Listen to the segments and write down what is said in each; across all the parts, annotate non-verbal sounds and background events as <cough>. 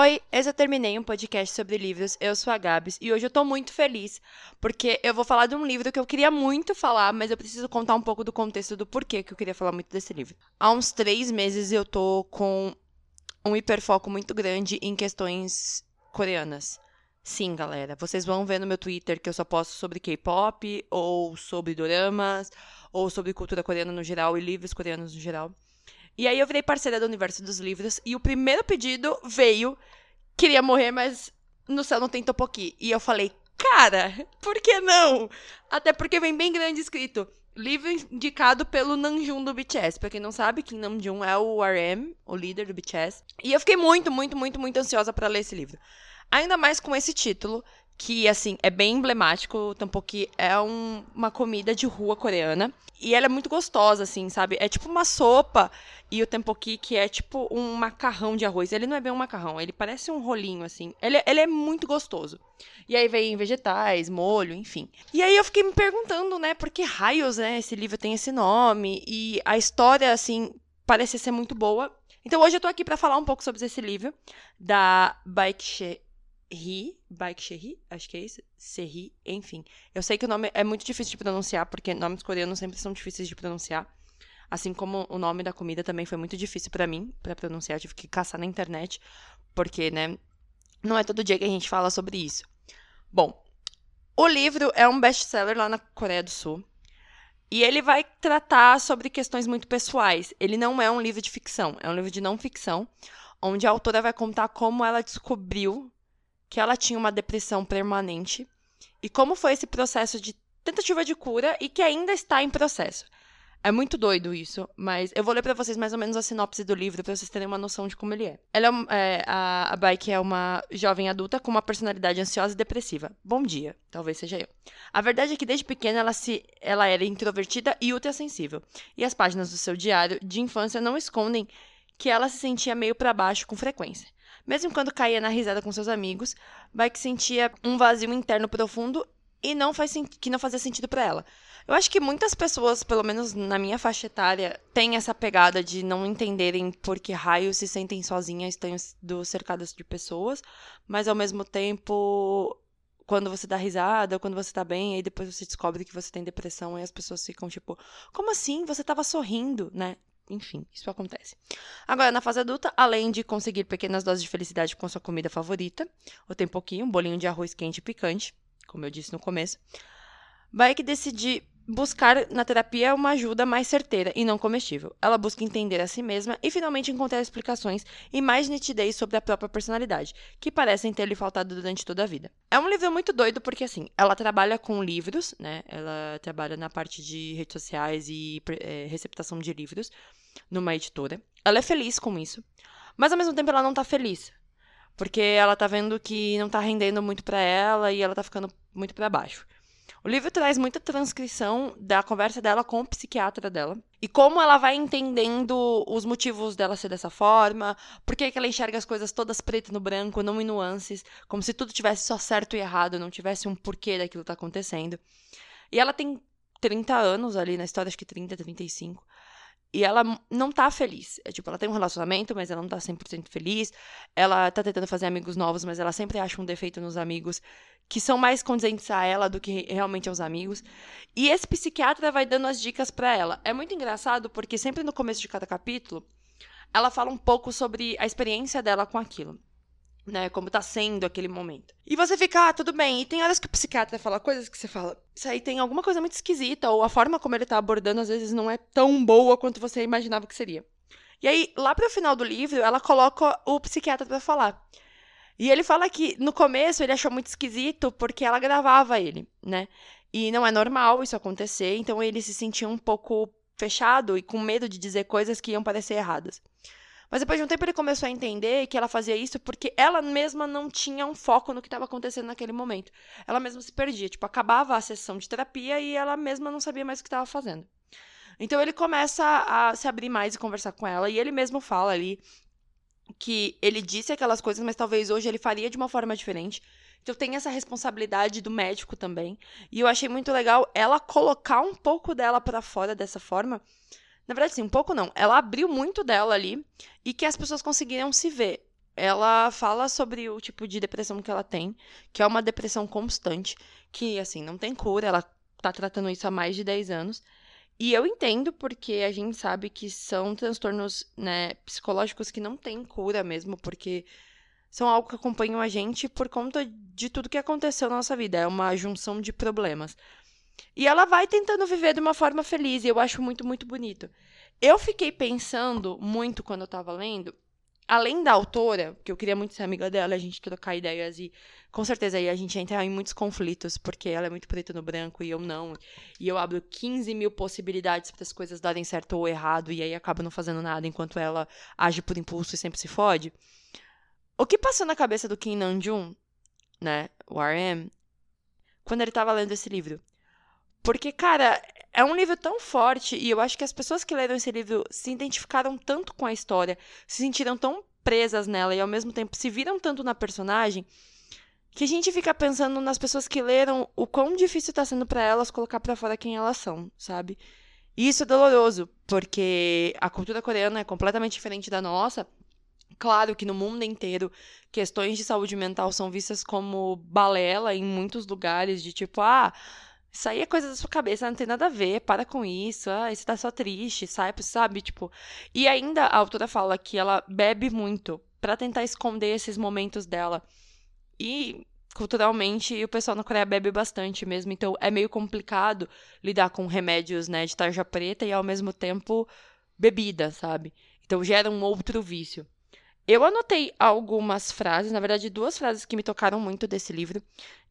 Oi, eu já terminei um podcast sobre livros. Eu sou a Gabs e hoje eu tô muito feliz porque eu vou falar de um livro que eu queria muito falar, mas eu preciso contar um pouco do contexto do porquê que eu queria falar muito desse livro. Há uns três meses eu tô com um hiperfoco muito grande em questões coreanas. Sim, galera, vocês vão ver no meu Twitter que eu só posto sobre K-pop, ou sobre doramas, ou sobre cultura coreana no geral e livros coreanos no geral. E aí eu virei parceira do universo dos livros e o primeiro pedido veio, queria morrer, mas no céu não tem topoqui. E eu falei, cara, por que não? Até porque vem bem grande escrito. Livro indicado pelo Namjoon do BTS. Pra quem não sabe, Kim Namjoon é o RM, o líder do BTS. E eu fiquei muito, muito, muito, muito ansiosa para ler esse livro. Ainda mais com esse título, que, assim, é bem emblemático. O Tampoki é um, uma comida de rua coreana. E ela é muito gostosa, assim, sabe? É tipo uma sopa. E o Tempoki, que é tipo um macarrão de arroz. Ele não é bem um macarrão, ele parece um rolinho, assim. Ele, ele é muito gostoso. E aí vem vegetais, molho, enfim. E aí eu fiquei me perguntando, né, por que raios, né, esse livro tem esse nome? E a história, assim, parece ser muito boa. Então hoje eu tô aqui para falar um pouco sobre esse livro, da Baekje Ri, Baeksheri, acho que é isso, Serri, enfim. Eu sei que o nome é muito difícil de pronunciar, porque nomes coreanos sempre são difíceis de pronunciar. Assim como o nome da comida também foi muito difícil para mim, para pronunciar, tive que caçar na internet, porque, né, não é todo dia que a gente fala sobre isso. Bom, o livro é um best-seller lá na Coreia do Sul. E ele vai tratar sobre questões muito pessoais. Ele não é um livro de ficção, é um livro de não ficção, onde a autora vai contar como ela descobriu que ela tinha uma depressão permanente e como foi esse processo de tentativa de cura e que ainda está em processo. É muito doido isso, mas eu vou ler para vocês mais ou menos a sinopse do livro para vocês terem uma noção de como ele é. Ela é, é a, Bike é uma jovem adulta com uma personalidade ansiosa e depressiva. Bom dia, talvez seja eu. A verdade é que desde pequena ela se ela era introvertida e ultrassensível. E as páginas do seu diário de infância não escondem que ela se sentia meio para baixo com frequência. Mesmo quando caía na risada com seus amigos, Bike sentia um vazio interno profundo e não faz que não fazia sentido para ela. Eu acho que muitas pessoas, pelo menos na minha faixa etária, têm essa pegada de não entenderem por que raios se sentem sozinhas, estão cercadas de pessoas, mas ao mesmo tempo, quando você dá risada, quando você tá bem, aí depois você descobre que você tem depressão e as pessoas ficam tipo, como assim? Você tava sorrindo, né? Enfim, isso acontece. Agora, na fase adulta, além de conseguir pequenas doses de felicidade com sua comida favorita, ou tem pouquinho, um bolinho de arroz quente e picante, como eu disse no começo, vai que decidir buscar na terapia uma ajuda mais certeira e não comestível. Ela busca entender a si mesma e finalmente encontrar explicações e mais nitidez sobre a própria personalidade, que parecem ter lhe faltado durante toda a vida. É um livro muito doido porque assim, ela trabalha com livros, né? Ela trabalha na parte de redes sociais e é, receptação de livros numa editora. Ela é feliz com isso, mas ao mesmo tempo ela não tá feliz. Porque ela tá vendo que não tá rendendo muito para ela e ela tá ficando muito para baixo. O livro traz muita transcrição da conversa dela com o psiquiatra dela. E como ela vai entendendo os motivos dela ser dessa forma, por que, ela enxerga as coisas todas preto no branco, não em nuances, como se tudo tivesse só certo e errado, não tivesse um porquê daquilo tá acontecendo. E ela tem 30 anos ali na história, acho que 30, 35. E ela não tá feliz. É tipo, ela tem um relacionamento, mas ela não tá 100% feliz. Ela tá tentando fazer amigos novos, mas ela sempre acha um defeito nos amigos que são mais condizentes a ela do que realmente aos amigos. E esse psiquiatra vai dando as dicas para ela. É muito engraçado porque sempre no começo de cada capítulo, ela fala um pouco sobre a experiência dela com aquilo né? Como tá sendo aquele momento. E você fica, ah, tudo bem. E tem horas que o psiquiatra fala coisas que você fala, isso aí tem alguma coisa muito esquisita, ou a forma como ele tá abordando às vezes não é tão boa quanto você imaginava que seria. E aí, lá pro final do livro, ela coloca o psiquiatra para falar. E ele fala que no começo ele achou muito esquisito porque ela gravava ele, né? E não é normal isso acontecer, então ele se sentia um pouco fechado e com medo de dizer coisas que iam parecer erradas. Mas depois de um tempo ele começou a entender que ela fazia isso porque ela mesma não tinha um foco no que estava acontecendo naquele momento. Ela mesma se perdia. Tipo, acabava a sessão de terapia e ela mesma não sabia mais o que estava fazendo. Então ele começa a se abrir mais e conversar com ela. E ele mesmo fala ali que ele disse aquelas coisas, mas talvez hoje ele faria de uma forma diferente. Então tem essa responsabilidade do médico também. E eu achei muito legal ela colocar um pouco dela para fora dessa forma na verdade, sim, um pouco não. Ela abriu muito dela ali e que as pessoas conseguiram se ver. ela fala sobre o tipo de depressão que ela tem, que é uma depressão constante, que, assim, não tem cura, ela tá tratando isso há mais de 10 anos. E eu entendo porque a gente sabe que são transtornos, né, psicológicos que não têm cura mesmo, porque são algo que acompanham a gente por conta de tudo que aconteceu na nossa vida. É uma junção de problemas. E ela vai tentando viver de uma forma feliz, e eu acho muito, muito bonito. Eu fiquei pensando muito quando eu tava lendo, além da autora, que eu queria muito ser amiga dela, a gente trocar ideias e com certeza aí a gente entra em muitos conflitos, porque ela é muito preto no branco e eu não. E eu abro 15 mil possibilidades para as coisas darem certo ou errado, e aí acabo não fazendo nada enquanto ela age por impulso e sempre se fode. O que passou na cabeça do Kim Namjoon, né, o RM, quando ele tava lendo esse livro? Porque, cara, é um livro tão forte e eu acho que as pessoas que leram esse livro se identificaram tanto com a história, se sentiram tão presas nela e ao mesmo tempo se viram tanto na personagem que a gente fica pensando nas pessoas que leram o quão difícil tá sendo para elas colocar para fora quem elas são, sabe? E isso é doloroso, porque a cultura coreana é completamente diferente da nossa. Claro que no mundo inteiro questões de saúde mental são vistas como balela em muitos lugares, de tipo, ah, isso aí é coisa da sua cabeça, não tem nada a ver, para com isso, ah, você tá só triste, sai, sabe? Tipo. E ainda a autora fala que ela bebe muito para tentar esconder esses momentos dela. E culturalmente o pessoal na Coreia bebe bastante mesmo, então é meio complicado lidar com remédios, né, de tarja preta e ao mesmo tempo bebida, sabe? Então gera um outro vício. Eu anotei algumas frases, na verdade, duas frases que me tocaram muito desse livro,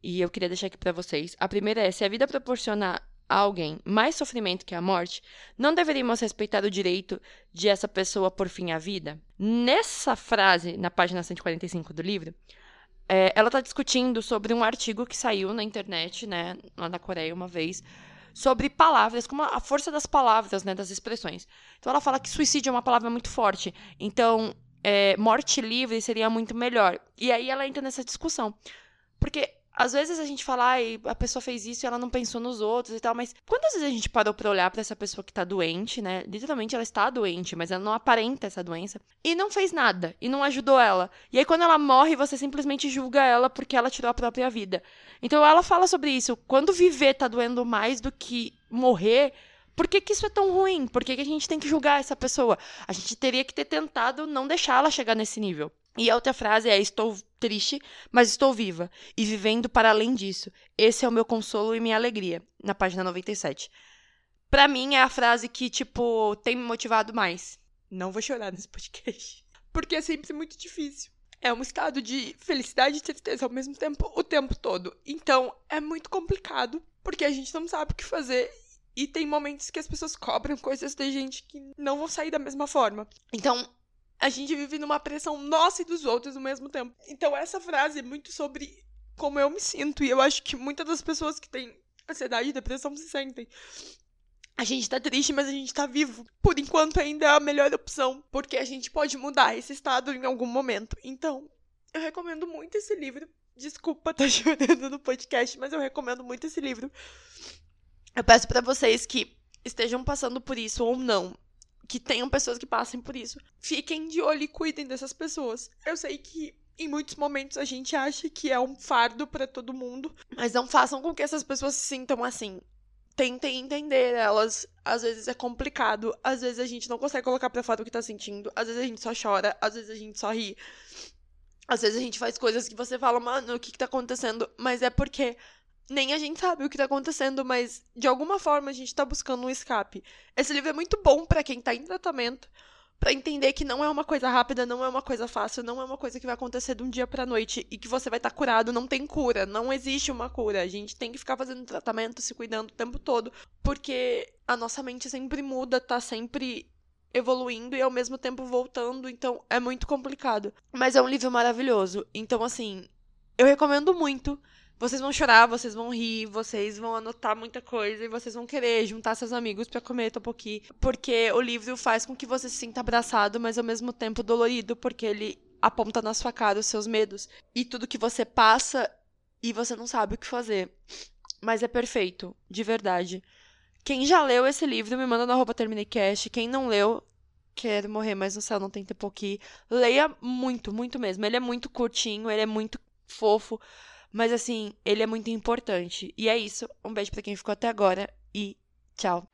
e eu queria deixar aqui para vocês. A primeira é: se a vida proporciona a alguém mais sofrimento que a morte, não deveríamos respeitar o direito de essa pessoa por fim à vida? Nessa frase, na página 145 do livro, é, ela está discutindo sobre um artigo que saiu na internet, né, lá na Coreia uma vez, sobre palavras, como a força das palavras, né, das expressões. Então ela fala que suicídio é uma palavra muito forte. Então, é, morte livre seria muito melhor. E aí ela entra nessa discussão. Porque às vezes a gente fala, ai, a pessoa fez isso e ela não pensou nos outros e tal, mas quantas vezes a gente parou pra olhar para essa pessoa que tá doente, né? Literalmente ela está doente, mas ela não aparenta essa doença, e não fez nada, e não ajudou ela. E aí quando ela morre, você simplesmente julga ela porque ela tirou a própria vida. Então ela fala sobre isso. Quando viver tá doendo mais do que morrer, por que, que isso é tão ruim? Por que, que a gente tem que julgar essa pessoa? A gente teria que ter tentado não deixá-la chegar nesse nível. E a outra frase é: Estou triste, mas estou viva e vivendo para além disso. Esse é o meu consolo e minha alegria, na página 97. Pra mim é a frase que, tipo, tem me motivado mais. Não vou chorar nesse podcast. <laughs> Porque é sempre muito difícil. É um estado de felicidade e tristeza ao mesmo tempo, o tempo todo. Então, é muito complicado, porque a gente não sabe o que fazer e tem momentos que as pessoas cobram <laughs> coisas da gente que não vão sair da mesma forma. Então, a gente vive numa pressão nossa e dos outros ao mesmo tempo. Então, essa frase é muito sobre como eu me sinto. E eu acho que muitas das pessoas que têm ansiedade e depressão se sentem. A gente tá triste, mas a gente tá vivo. Por enquanto, ainda é a melhor opção, porque a gente pode mudar esse estado em algum momento. Então, eu recomendo muito esse livro. Desculpa estar <laughs> tá chorando no podcast, mas eu recomendo muito esse livro. Eu peço para vocês que estejam passando por isso ou não, que tenham pessoas que passem por isso, fiquem de olho e cuidem dessas pessoas. Eu sei que em muitos momentos a gente acha que é um fardo para todo mundo, mas não façam com que essas pessoas se sintam assim. Tentem entender elas. Às vezes é complicado, às vezes a gente não consegue colocar para fora o que tá sentindo, às vezes a gente só chora, às vezes a gente só ri. Às vezes a gente faz coisas que você fala, mano, o que, que tá acontecendo? Mas é porque nem a gente sabe o que tá acontecendo, mas de alguma forma a gente tá buscando um escape. Esse livro é muito bom para quem tá em tratamento, para entender que não é uma coisa rápida, não é uma coisa fácil, não é uma coisa que vai acontecer de um dia para noite e que você vai estar tá curado, não tem cura, não existe uma cura. A gente tem que ficar fazendo tratamento, se cuidando o tempo todo, porque a nossa mente sempre muda, tá sempre evoluindo e ao mesmo tempo voltando, então é muito complicado. Mas é um livro maravilhoso. Então assim, eu recomendo muito. Vocês vão chorar, vocês vão rir, vocês vão anotar muita coisa e vocês vão querer juntar seus amigos para comer topoki, porque o livro faz com que você se sinta abraçado, mas ao mesmo tempo dolorido, porque ele aponta na sua cara os seus medos e tudo que você passa e você não sabe o que fazer. Mas é perfeito, de verdade. Quem já leu esse livro, me manda no arroba TermineiCast. Quem não leu, quero morrer, mas no céu não tem tempo aqui. Leia muito, muito mesmo. Ele é muito curtinho, ele é muito fofo, mas assim, ele é muito importante. E é isso. Um beijo para quem ficou até agora e tchau.